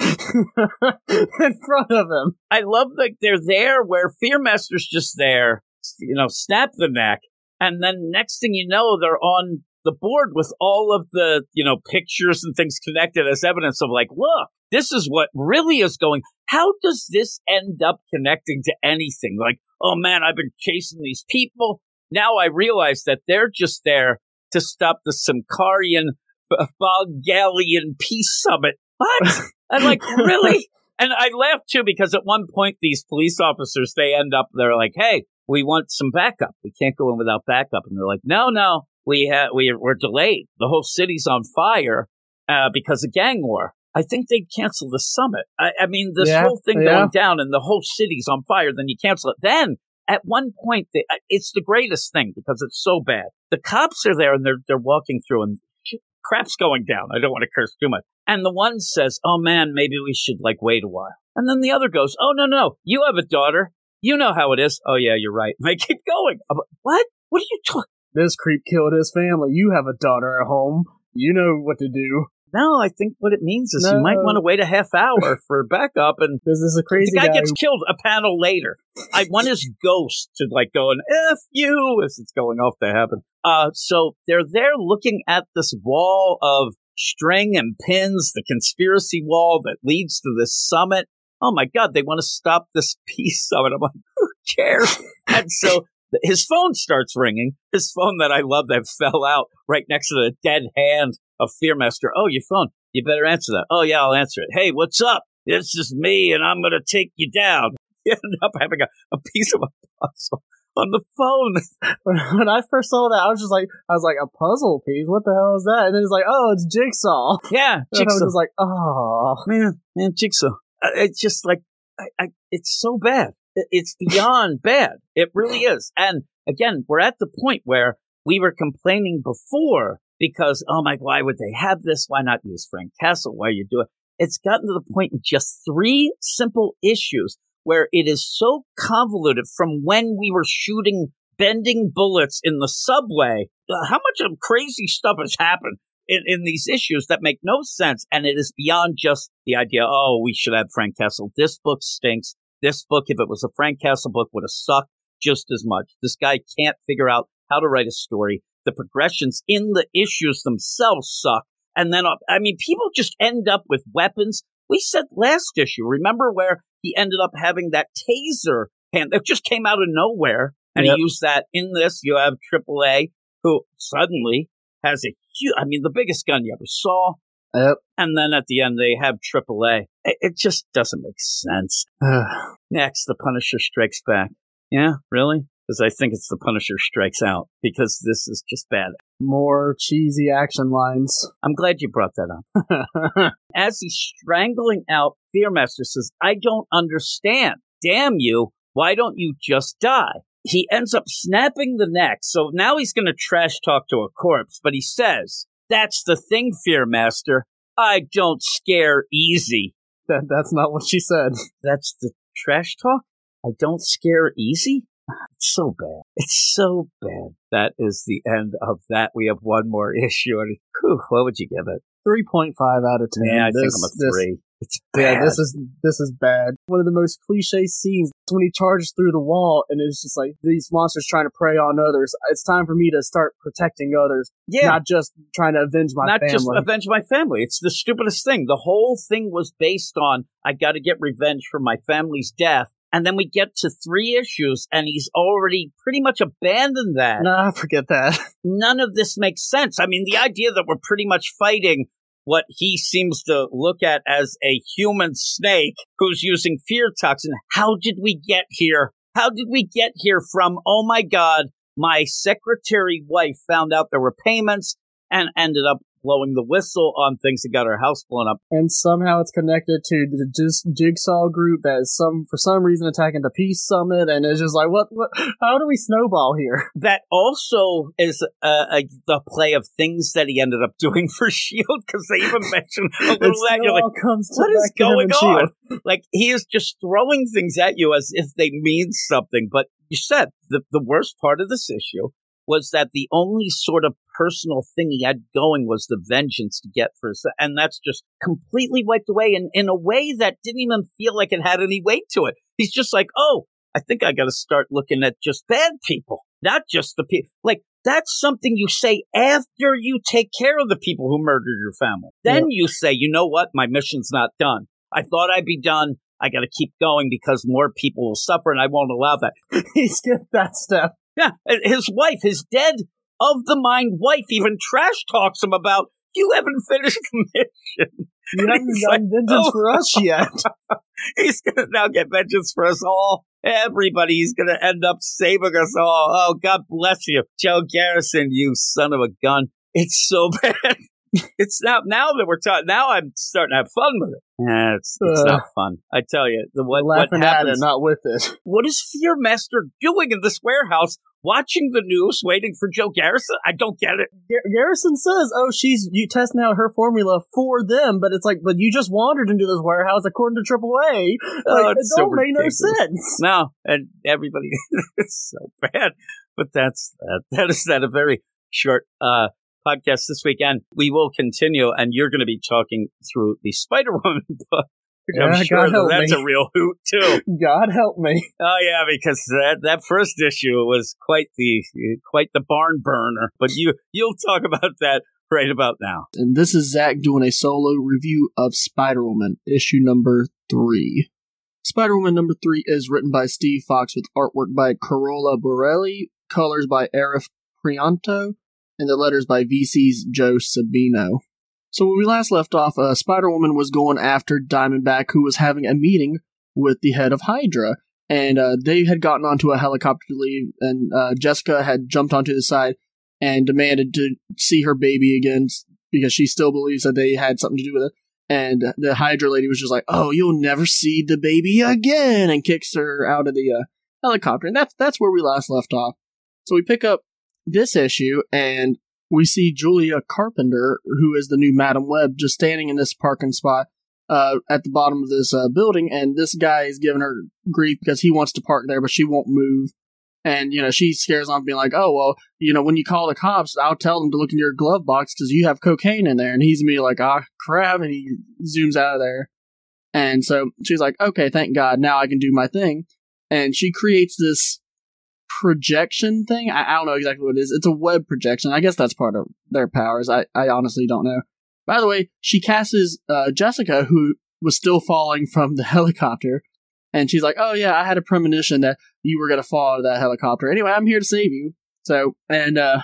In front of him. I love that they're there where Fearmaster's just there, you know, snap the neck. And then next thing you know, they're on the board with all of the, you know, pictures and things connected as evidence of like, look, this is what really is going. How does this end up connecting to anything? Like, oh man, I've been chasing these people. Now I realize that they're just there to stop the Symkarian Bulgarian peace summit. What? I'm like, really? And I laughed too because at one point these police officers they end up they're like, "Hey, we want some backup. We can't go in without backup." And they're like, "No, no, we ha- we we're delayed. The whole city's on fire uh, because of gang war." I think they'd cancel the summit. I, I mean, this Yeah, whole thing yeah. going down and the whole city's on fire. Then you cancel it. Then at one point, they, uh, it's the greatest thing because it's so bad. The cops are there and they're they're walking through and crap's going down. I don't want to curse too much. And the one says, "Oh man, maybe we should like wait a while." And then the other goes, "Oh no, no, you have a daughter. You know how it is." Oh yeah, you're right. And they keep going. I'm like, what? What are you talking? This creep killed his family. You have a daughter at home. You know what to do. No, I think what it means is you might want to wait a half hour for backup and This is a crazy the guy, guy. gets killed a panel later. I want his ghost to like go and F you as it's going off to heaven. Uh, so they're there looking at this wall of string and pins, the conspiracy wall that leads to this summit. Oh my God, they want to stop this peace summit. I'm like, who cares? and so his phone starts ringing. His phone that I love that fell out right next to the dead hand of Fearmaster. Oh, your phone. You better answer that. Oh yeah, I'll answer it. Hey, what's up? This is me, and I'm gonna take you down. You end up having a, a piece of a puzzle on the phone. when I first saw that, I was just like, I was like, a puzzle piece. What the hell is that? And then it's like, oh, it's Jigsaw. Yeah, And I was just like, oh, man, man, Jigsaw. It's just like, I, I, it's so bad. It's beyond bad. It really is. And again, we're at the point where we were complaining before because, oh my, why would they have this? Why not use Frank Castle? Why you do it? It's gotten to the point in just three simple issues where it is so convoluted from when we were shooting bending bullets in the subway. Uh, How much of crazy stuff has happened in, in these issues that make no sense. And it is beyond just the idea, oh, we should have Frank Castle. This book stinks. This book, if it was a Frank Castle book, would have sucked just as much. This guy can't figure out how to write a story. The progressions in the issues themselves suck. And then, uh, I mean, people just end up with weapons. We said last issue, remember where he ended up having that taser hand that just came out of nowhere. And Yep. he used that in this. You have AAA who suddenly has a huge, I mean, the biggest gun you ever saw. Yep. And then at the end, they have AAA. It, it just doesn't make sense. Next, the Punisher strikes back. Yeah, really? because I think it's the Punisher strikes out because this is just bad. More cheesy action lines. I'm glad you brought that up. As he's strangling out, Fearmaster says, I don't understand. Damn you. Why don't you just die? He ends up snapping the neck. So now he's going to trash talk to a corpse, but he says, That's the thing, Fearmaster. I don't scare easy. That that's not what she said. That's the trash talk? I don't scare easy? It's so bad. It's so bad. That is the end of that. We have one more issue. And whew, what would you give it? Three point five out of ten. Yeah, I think I'm a this- three. it's bad. Yeah, this is this is bad. One of the most cliche scenes when he charges through the wall and it's just like these monsters trying to prey on others. It's time for me to start protecting others, yeah. not just trying to avenge my family. not family. just avenge my family. It's the stupidest thing. The whole thing was based on I got to get revenge for my family's death. And then we get to three issues, and he's already pretty much abandoned that. nah, forget that. None of this makes sense. I mean, the idea that we're pretty much fighting what he seems to look at as a human snake who's using fear toxin. How did we get here? How did we get here from, oh my God, my secretary wife found out there were payments and ended up blowing the whistle on things that got our house blown up. and somehow it's connected to the Jis- Jigsaw group that is some for some reason attacking the Peace Summit, and it's just like, what? What? How do we snowball here? That also is uh, a, the play of things that he ended up doing for Shield because they even mentioned a little that you're like, comes what is back to him going Shield. on? Like he is just throwing things at you as if they mean something. But you said the the worst part of this issue was that the only sort of personal thing he had going was the vengeance to get for his, and that's just completely wiped away in, in a way that didn't even feel like it had any weight to it. He's just like, oh, I think I got to start looking at just bad people, not just the people. Like that's something you say after you take care of the people who murdered your family. Then you say, you know what, my mission's not done. I thought I'd be done. I got to keep going because more people will suffer, and I won't allow that. he skipped that step. Yeah, his wife, his dead of the mind wife, even trash talks him about. You haven't finished the mission. You haven't gotten like, vengeance oh. for us yet. He's gonna now get vengeance for us all. Everybody, he's gonna end up saving us all. Oh, God bless you, Joe Garrison, you son of a gun. It's so bad. it's now now that we're talking. Now I'm starting to have fun with it. Yeah, it's it's Uh. not fun. I tell you, the what what Laughing at it, not with it. what is Fearmaster doing in this warehouse? Watching the news, waiting for Joe Garrison? I don't get it. Gar- Garrison says, "Oh, she's you testing out her formula for them," but it's like, but you just wandered into this warehouse according to AAA. Oh, Like, it's it so don't make no sense. No, and everybody it's so bad. But that's that. That is that a very short uh podcast this weekend. We will continue, and you're going to be talking through the Spider Woman book. Yeah, I'm sure God that help that's me. a real hoot too. God help me. Oh yeah, because that that first issue was quite the quite the barn burner. But you you'll talk about that right about now. And this is Zach doing a solo review of Spider Woman, issue number three. Spider Woman number three is written by Steve Foxe with artwork by Carola Borelli, colors by Arif Prianto, and the letters by VC's Joe Sabino. So when we last left off, uh, Spider Woman was going after Diamondback, who was having a meeting with the head of Hydra. And uh, they had gotten onto a helicopter to leave, and uh, Jessica had jumped onto the side and demanded to see her baby again because she still believes that they had something to do with it. And the Hydra lady was just like, "Oh, you'll never see the baby again," and kicks her out of the uh, helicopter. And that's that's where we last left off. So we pick up this issue, and we see Julia Carpenter, who is the new Madam Web, just standing in this parking spot uh, at the bottom of this uh, building, and this guy is giving her grief because he wants to park there, but she won't move. And you know she scares off, being like, "Oh well, you know when you call the cops, I'll tell them to look in your glove box because you have cocaine in there." And he's me like, "Ah, crap!" And he zooms out of there. And so she's like, "Okay, thank God, now I can do my thing." And she creates this projection thing. I, I don't know exactly what it is. It's a web projection. I guess that's part of their powers. I, I honestly don't know. By the way, she casts uh, Jessica, who was still falling from the helicopter, and she's like, "Oh yeah, I had a premonition that you were gonna fall out of that helicopter. Anyway, I'm here to save you." So and uh,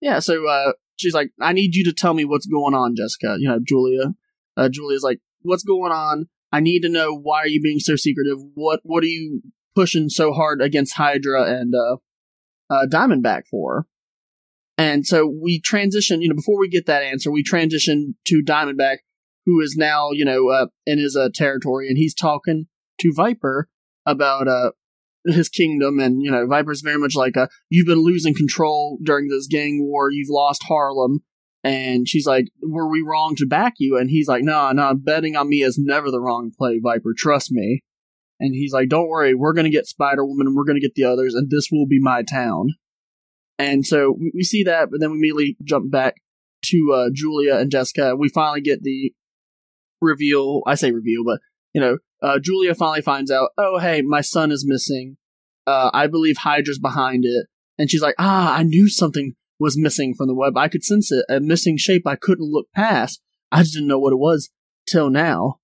yeah, so uh, she's like, "I need you to tell me what's going on, Jessica." You know, Julia. Uh, Julia's like, "What's going on? I need to know why are you being so secretive? What what are you pushing so hard against Hydra and uh, uh, Diamondback for. And so we transition, you know, before we get that answer, we transition to Diamondback, who is now, you know, uh, in his uh, territory, and he's talking to Viper about uh, his kingdom. And, you know, Viper's very much like, uh, you've been losing control during this gang war, you've lost Harlem. And she's like, were we wrong to back you? And he's like, no, nah, no, nah, betting on me is never the wrong play, Viper, trust me. And he's like, don't worry, we're to get Spider Woman we're to get the others, and this will be my town. And so we see that, but then we immediately jump back to uh, Julia and Jessica. We finally get the reveal. I say reveal, but you know, uh, Julia finally finds out. Oh, hey, my son is missing. Uh, I believe Hydra's behind it. And she's like, Ah, I knew something was missing from the web. I could sense it, a missing shape I couldn't look past. I just didn't know what it was till now.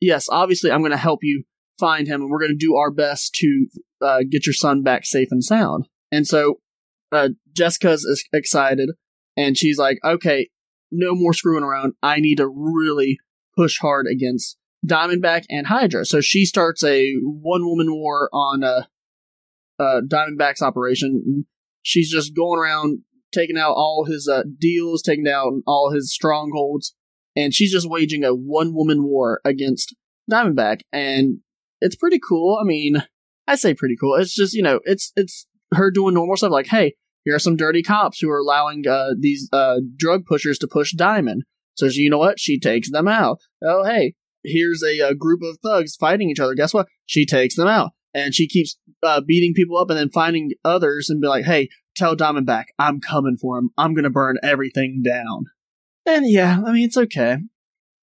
Yes, obviously, I'm going to help you find him, and we're going to do our best to uh, get your son back safe and sound. And so uh, Jessica's excited, and she's like, okay, no more screwing around. I need to really push hard against Diamondback and Hydra. So she starts a one woman war on uh, uh, Diamondback's operation. She's just going around taking out all his uh, deals, taking down all his strongholds, and she's just waging a one woman war against Diamondback. And it's pretty cool. I mean, I say pretty cool. It's just, you know, it's it's her doing normal stuff like, hey, here are some dirty cops who are allowing uh, these uh, drug pushers to push Diamond. So you know what? She takes them out. Oh, hey, here's a, a, group of thugs fighting each other. Guess what? She takes them out. And she keeps uh, beating people up and then finding others and be like, hey, tell Diamondback, I'm coming for him. I'm going to burn everything down. And yeah, I mean, it's okay.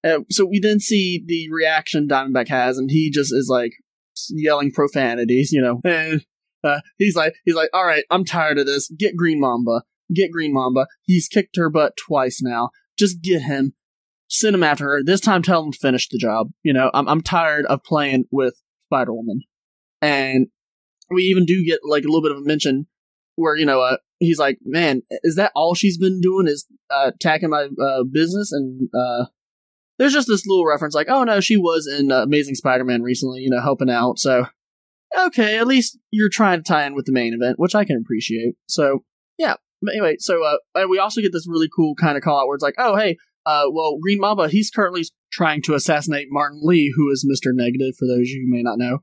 Uh, so we then see the reaction Diamondback has, and he just is like yelling profanities, you know. And uh, he's like, he's like, all right, I'm tired of this. Get Green Mamba. Get Green Mamba. He's kicked her butt twice now. Just get him. Send him after her. This time, tell him to finish the job. You know, I'm I'm tired of playing with Spider Woman. And we even do get like a little bit of a mention where you know uh, he's like, man, is that all she's been doing? Is uh, attacking my uh, business? And uh, there's just this little reference like, oh no, she was in uh, Amazing Spider-Man recently, you know, helping out. So okay, at least you're trying to tie in with the main event, which I can appreciate. So yeah. But anyway, so uh, and we also get this really cool kind of call out where it's like, oh hey, uh, well Green Mamba, he's currently trying to assassinate Martin Lee, who is Mister Negative for those you who may not know.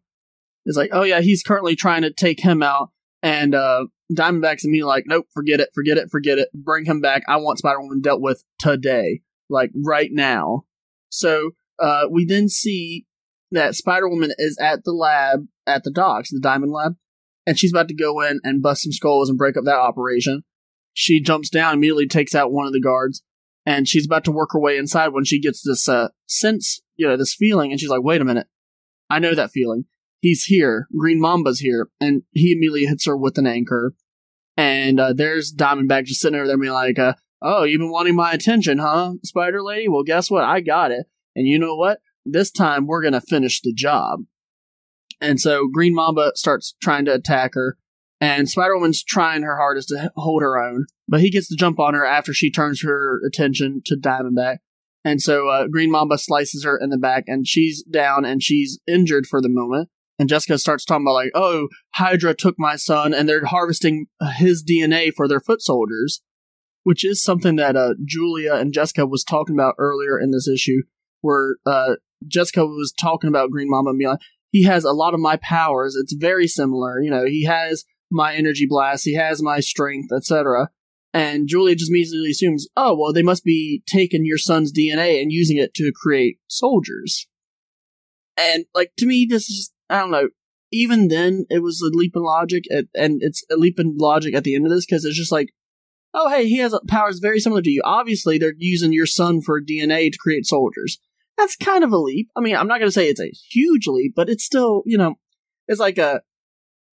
It's like, oh yeah, he's currently trying to take him out, and uh, Diamondback's and me like, nope, forget it, forget it, forget it. Bring him back. I want Spider Woman dealt with today, like right now. So uh, we then see that Spider Woman is at the lab at the docks, the Diamond Lab, and she's about to go in and bust some skulls and break up that operation. She jumps down, immediately takes out one of the guards, and she's about to work her way inside when she gets this uh, sense, you know, this feeling, and she's like, wait a minute. I know that feeling. He's here. Green Mamba's here. And he immediately hits her with an anchor. And uh, there's Diamondback just sitting over there being like, uh, oh, you've been wanting my attention, huh, Spider Lady? Well, guess what? I got it. And you know what? This time we're going to finish the job. And so Green Mamba starts trying to attack her, and Spider Woman's trying her hardest to hold her own, but he gets to jump on her after she turns her attention to Diamondback. And so uh, Green Mamba slices her in the back, and she's down and she's injured for the moment. And Jessica starts talking about like, oh, Hydra took my son, and they're harvesting his DNA for their foot soldiers, which is something that uh, Julia and Jessica was talking about earlier in this issue, where uh, Jessica was talking about Green Mamba and like, he has a lot of my powers. It's very similar. You know, he has my energy blast, he has my strength, etc. And Julia just immediately assumes, oh, well, they must be taking your son's DNA and using it to create soldiers. And, like, to me, this is I don't know. Even then, it was a leap in logic, at, and it's a leap in logic at the end of this, because it's just like, oh, hey, he has powers very similar to you. Obviously, they're using your son for DNA to create soldiers that's kind of a leap. I mean, I'm not going to say it's a huge leap, but it's still, you know, it's like a,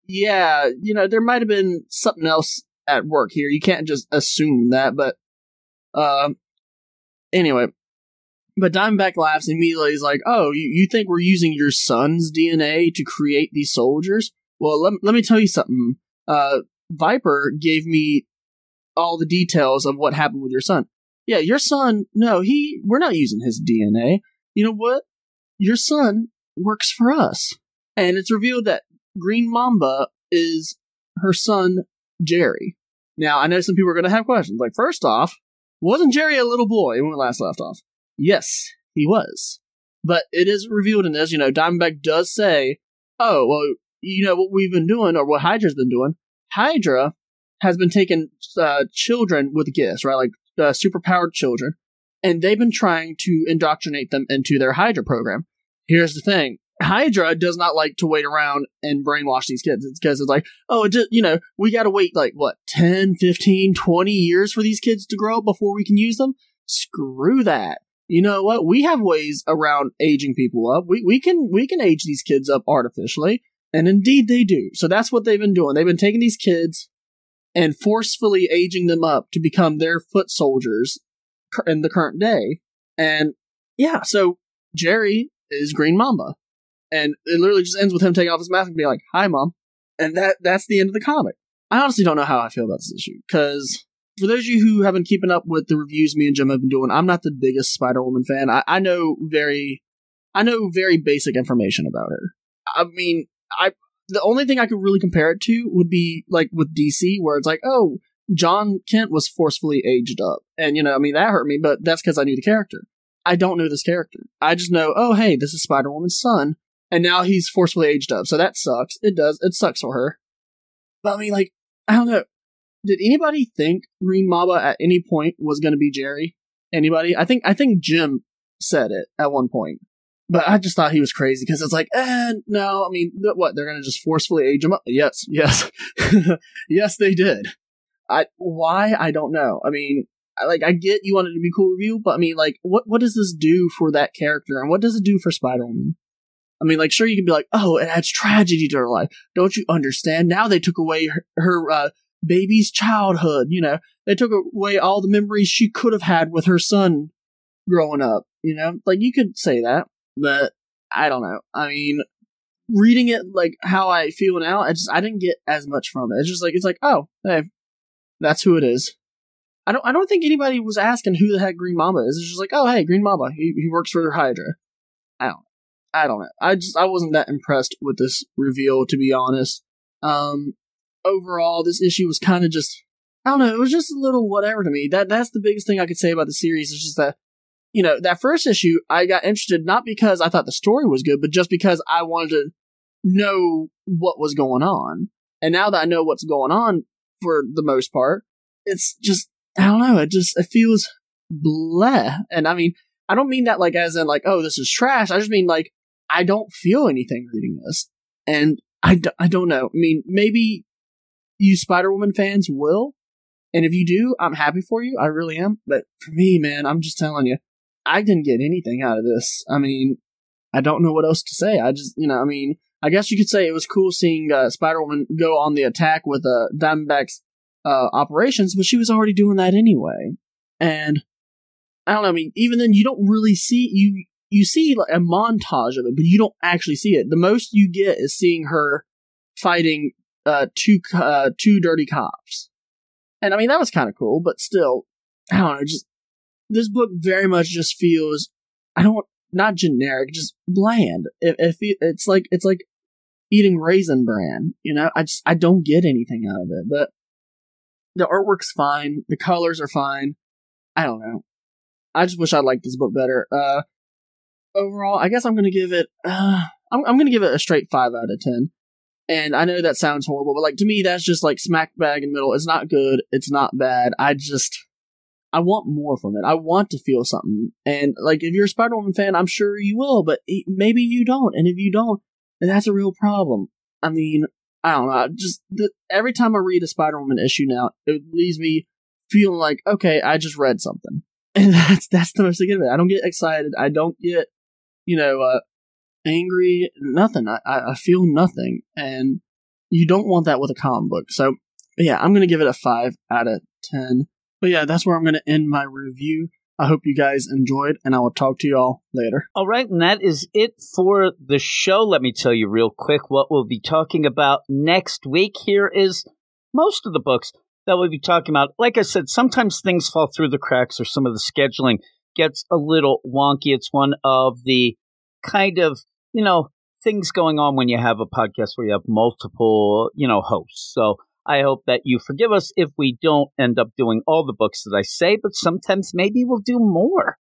yeah, you know, there might have been something else at work here. You can't just assume that, but, um, anyway. But Diamondback laughs immediately. He's like, oh, you, you think we're using your son's DNA to create these soldiers? Well, let, let me tell you something. Uh, Viper gave me all the details of what happened with your son. Yeah, your son, no, he, we're not using his DNA you know what? Your son works for us. And it's revealed that Green Mamba is her son Jerry. Now, I know some people are going to have questions. Like, first off, wasn't Jerry a little boy when we last left off? Yes, he was. But it is revealed in this, you know, Diamondback does say, oh, well, you know, what we've been doing, or what Hydra's been doing, Hydra has been taking uh, children with gifts, right? Like uh, superpowered children, and they've been trying to indoctrinate them into their Hydra program. Here's the thing. Hydra does not like to wait around and brainwash these kids. It's because it's like, oh, it just, you know, we got to wait like, what, 10, 15, 20 years for these kids to grow up before we can use them? Screw that. You know what? We have ways around aging people up. We, we can, we can age these kids up artificially. And indeed they do. So that's what they've been doing. They've been taking these kids and forcefully aging them up to become their foot soldiers in the current day. And yeah, so Jerry is Green Mamba. And it literally just ends with him taking off his mask and being like, "Hi, mom," and that that's the end of the comic. I honestly don't know how I feel about this issue because for those of you who have been keeping up with the reviews me and Jim have been doing, I'm not the biggest Spider Woman fan. I, I know very, I know very basic information about her. I mean, I the only thing I could really compare it to would be like with DC, where it's like, oh, Jon Kent was forcefully aged up, and you know, I mean, that hurt me, but that's because I knew the character. I don't know this character. I just know, oh, hey, this is Spider Woman's son, and now he's forcefully aged up. So that sucks. It does. It sucks for her. But I mean, like, I don't know. Did anybody think Green Mamba at any point was going to be Jerry? Anybody? I think I think Jim said it at one point. But I just thought he was crazy because it's like, eh, no, I mean, what? They're going to just forcefully age him up? Yes, yes. yes, they did. I, why? I don't know. I mean, like, I get you wanted to be cool review, but I mean, like, what, what does this do for that character and what does it do for Spider-Man? I mean, like, sure, you can be like, oh, it adds tragedy to her life. Don't you understand? Now they took away her, her uh, baby's childhood, you know, they took away all the memories she could have had with her son growing up, you know, like, you could say that but I don't know. I mean, reading it like how I feel now, I just I didn't get as much from it. It's just like it's like, oh, hey, that's who it is. I don't I don't think anybody was asking who the heck Green Mamba is. It's just like, oh hey, Green Mamba. He he works for Hydra. I don't I don't know. I just I wasn't that impressed with this reveal to be honest. Um overall this issue was kind of just I don't know, it was just a little whatever to me. That that's the biggest thing I could say about the series. It's just that you know, that first issue, I got interested not because I thought the story was good, but just because I wanted to know what was going on. And now that I know what's going on for the most part, it's just, I don't know, it just, it feels bleh. And I mean, I don't mean that like as in like, oh, this is trash. I just mean like, I don't feel anything reading this. And I d- I don't know. I mean, maybe you Spider Woman fans will. And if you do, I'm happy for you. I really am. But for me, man, I'm just telling you, I didn't get anything out of this. I mean, I don't know what else to say. I just, you know, I mean, I guess you could say it was cool seeing uh, Spider Woman go on the attack with uh, Diamondback's uh, operations, but she was already doing that anyway. And I don't know. I mean, even then, you don't really see you. You see like, a montage of it, but you don't actually see it. The most you get is seeing her fighting uh, two uh, two dirty cops, and I mean that was kind of cool. But still, I don't know. Just this book very much just feels I don't not generic, just bland. It, it, it's like it's like eating raisin bran. You know, I just I don't get anything out of it. But the artwork's fine, the colors are fine. I don't know. I just wish I liked this book better. Uh, overall, I guess I'm gonna give it. Uh, I'm I'm gonna give it a straight five out of ten. And I know that sounds horrible, but like to me, that's just like smack bag in the middle. It's not good. It's not bad. I just I want more from it. I want to feel something. And like, if you're a Spider Woman fan, I'm sure you will, but maybe you don't. And if you don't, then that's a real problem. I mean, I don't know. Just the, every time I read a Spider Woman issue now, it leaves me feeling like, okay, I just read something. And that's, that's the most I get of it. I don't get excited. I don't get, you know, uh, angry, nothing. I, I feel nothing. And you don't want that with a comic book. So, yeah, I'm to give it a 5 out of 10. But yeah, that's where I'm going to end my review. I hope you guys enjoyed, and I will talk to you all later. All right, and that is it for the show. Let me tell you real quick what we'll be talking about next week. Here is most of the books that we'll be talking about. Like I said, sometimes things fall through the cracks or some of the scheduling gets a little wonky. It's one of the kind of, you know, things going on when you have a podcast where you have multiple, you know, hosts. So I hope that you forgive us if we don't end up doing all the books that I say, but sometimes maybe we'll do more.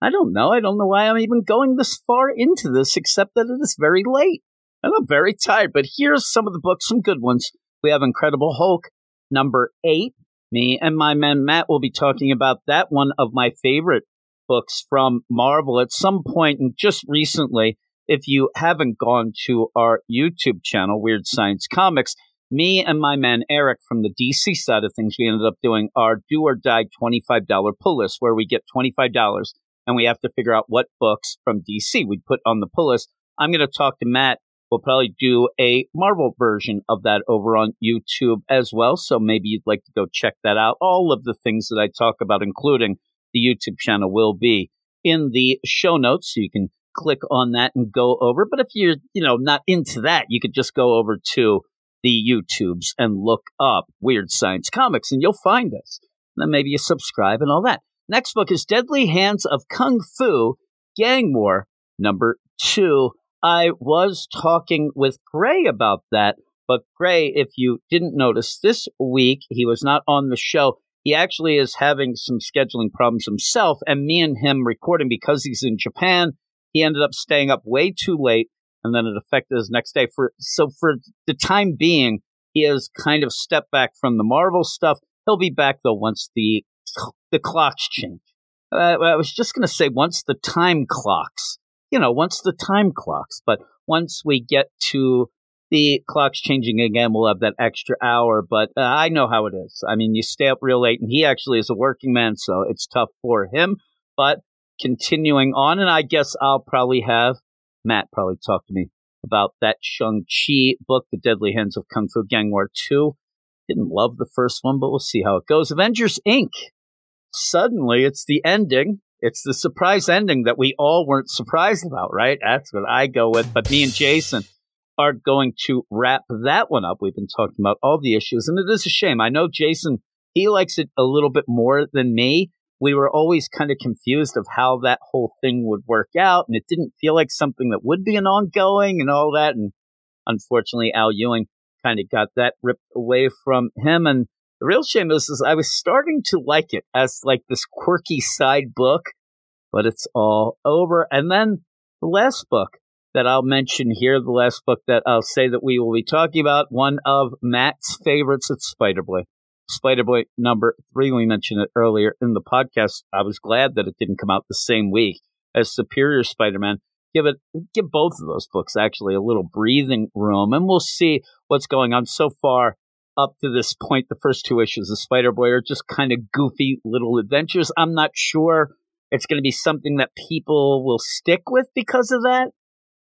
I don't know. I don't know why I'm even going this far into this, except that it is very late. And I'm very tired, but here's some of the books, some good ones. We have Incredible Hulk, number eight. Me and my man Matt will be talking about that one of my favorite books from Marvel at some point and just recently. If you haven't gone to our YouTube channel, Weird Science Comics, me and my man Eric from the DC side of things, we ended up doing our do or die $25 pull list where we get $25 and we have to figure out what books from DC we'd put on the pull list. I'm going to talk to Matt. We'll probably do a Marvel version of that over on YouTube as well. So maybe you'd like to go check that out. All of the things that I talk about, including the YouTube channel, will be in the show notes. So you can click on that and go over. But if you're, you know, not into that, you could just go over to the YouTubes and look up Weird Science Comics and you'll find us. And then maybe you subscribe and all that. Next book is Deadly Hands of Kung Fu Gang War, number two. I was talking with Gray about that, but Gray, if you didn't notice, this week he was not on the show. He actually is having some scheduling problems himself, and me and him recording because he's in Japan. He ended up staying up way too late and then it affected his next day. For so for the time being, he has kind of stepped back from the Marvel stuff. He'll be back though once the the clocks change. Uh, I was just going to say once the time clocks, you know, once the time clocks. But once we get to the clocks changing again, we'll have that extra hour. But uh, I know how it is. I mean, you stay up real late, and he actually is a working man, so it's tough for him. But continuing on, and I guess I'll probably have Matt probably talked to me about that Shang-Chi book, The Deadly Hands of Kung Fu Gang War 2. Didn't love the first one, but we'll see how it goes. Avengers Inc. Suddenly, it's the ending. It's the surprise ending that we all weren't surprised about, right? That's what I go with. But me and Jason are going to wrap that one up. We've been talking about all the issues, and it is a shame. I know Jason, he likes it a little bit more than me we were always kind of confused of how that whole thing would work out, and it didn't feel like something that would be an ongoing and all that. And unfortunately, Al Ewing kind of got that ripped away from him. And the real shame is, is I was starting to like it as like this quirky side book, but it's all over. And then the last book that I'll mention here, the last book that I'll say that we will be talking about, one of Matt's favorites, it's Spider Boy. Spider Boy number three. We mentioned it earlier in the podcast. I was glad that it didn't come out the same week as Superior Spider Man. Give it, give both of those books actually a little breathing room, and we'll see what's going on. So far, up to this point, the first two issues of Spider Boy are just kind of goofy little adventures. I'm not sure it's going to be something that people will stick with because of that,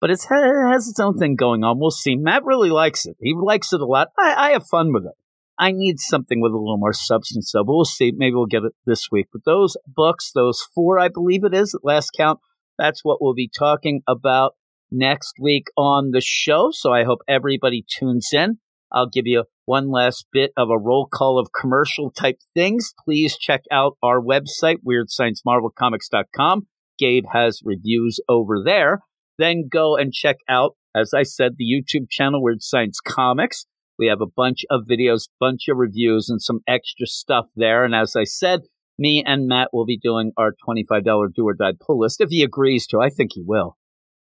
but it has its own thing going on. We'll see. Matt really likes it. He likes it a lot. I, I have fun with it. I need something with a little more substance, though. But we'll see. Maybe we'll get it this week. But those books, those four, I believe it is at last count, that's what we'll be talking about next week on the show. So I hope everybody tunes in. I'll give you one last bit of a roll call of commercial type things. Please check out our website, weirdsciencemarvelcomics.com. Gabe has reviews over there. Then go and check out, as I said, the YouTube channel, Weird Science Comics. We have a bunch of videos, bunch of reviews, and some extra stuff there. And as I said, me and Matt will be doing our $25 do or die pull list if he agrees to. I think he will.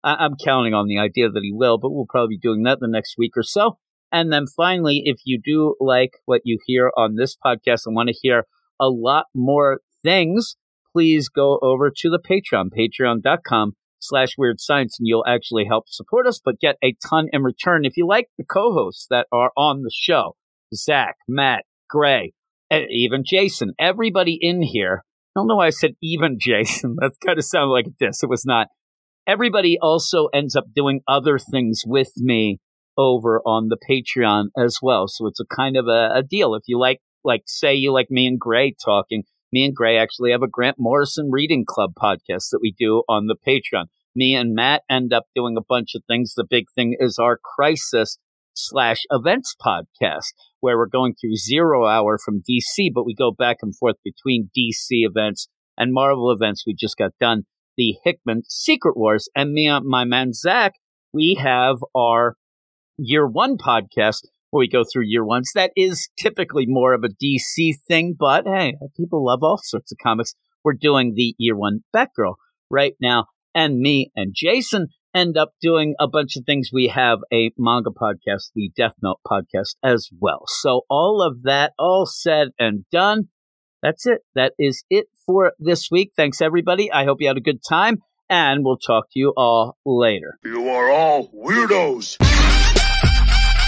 I- am counting on the idea that he will, but we'll probably be doing that the next week or so. And then finally, if you do like what you hear on this podcast and want to hear a lot more things, please go over to the Patreon, patreon.com slash weird science and you'll actually help support us, but get a ton in return. If you like the co-hosts that are on the show, Zach, Matt, Gray, even Jason, everybody in here. I don't know why I said even Jason. That kind of sounded like this. It was not. Everybody also ends up doing other things with me over on the Patreon as well. So it's a kind of a, a deal. If you like, like, say you like me and Gray talking, me and Gray actually have a Grant Morrison Reading Club podcast that we do on the Patreon. Me and Matt end up doing a bunch of things. The big thing is our crisis slash events podcast, where we're going through zero hour from DC, but we go back and forth between DC events and Marvel events. We just got done the Hickman Secret Wars, and me and my man Zach, we have our year one podcast where we go through year ones. That is typically more of a DC thing, but hey, people love all sorts of comics. We're doing the year one Batgirl right now, and me and Jason end up doing a bunch of things. We have a manga podcast, the Death Note podcast as well. So all of that, all said and done. That's it. That is it for this week. Thanks everybody. I hope you had a good time and we'll talk to you all later. You are all weirdos.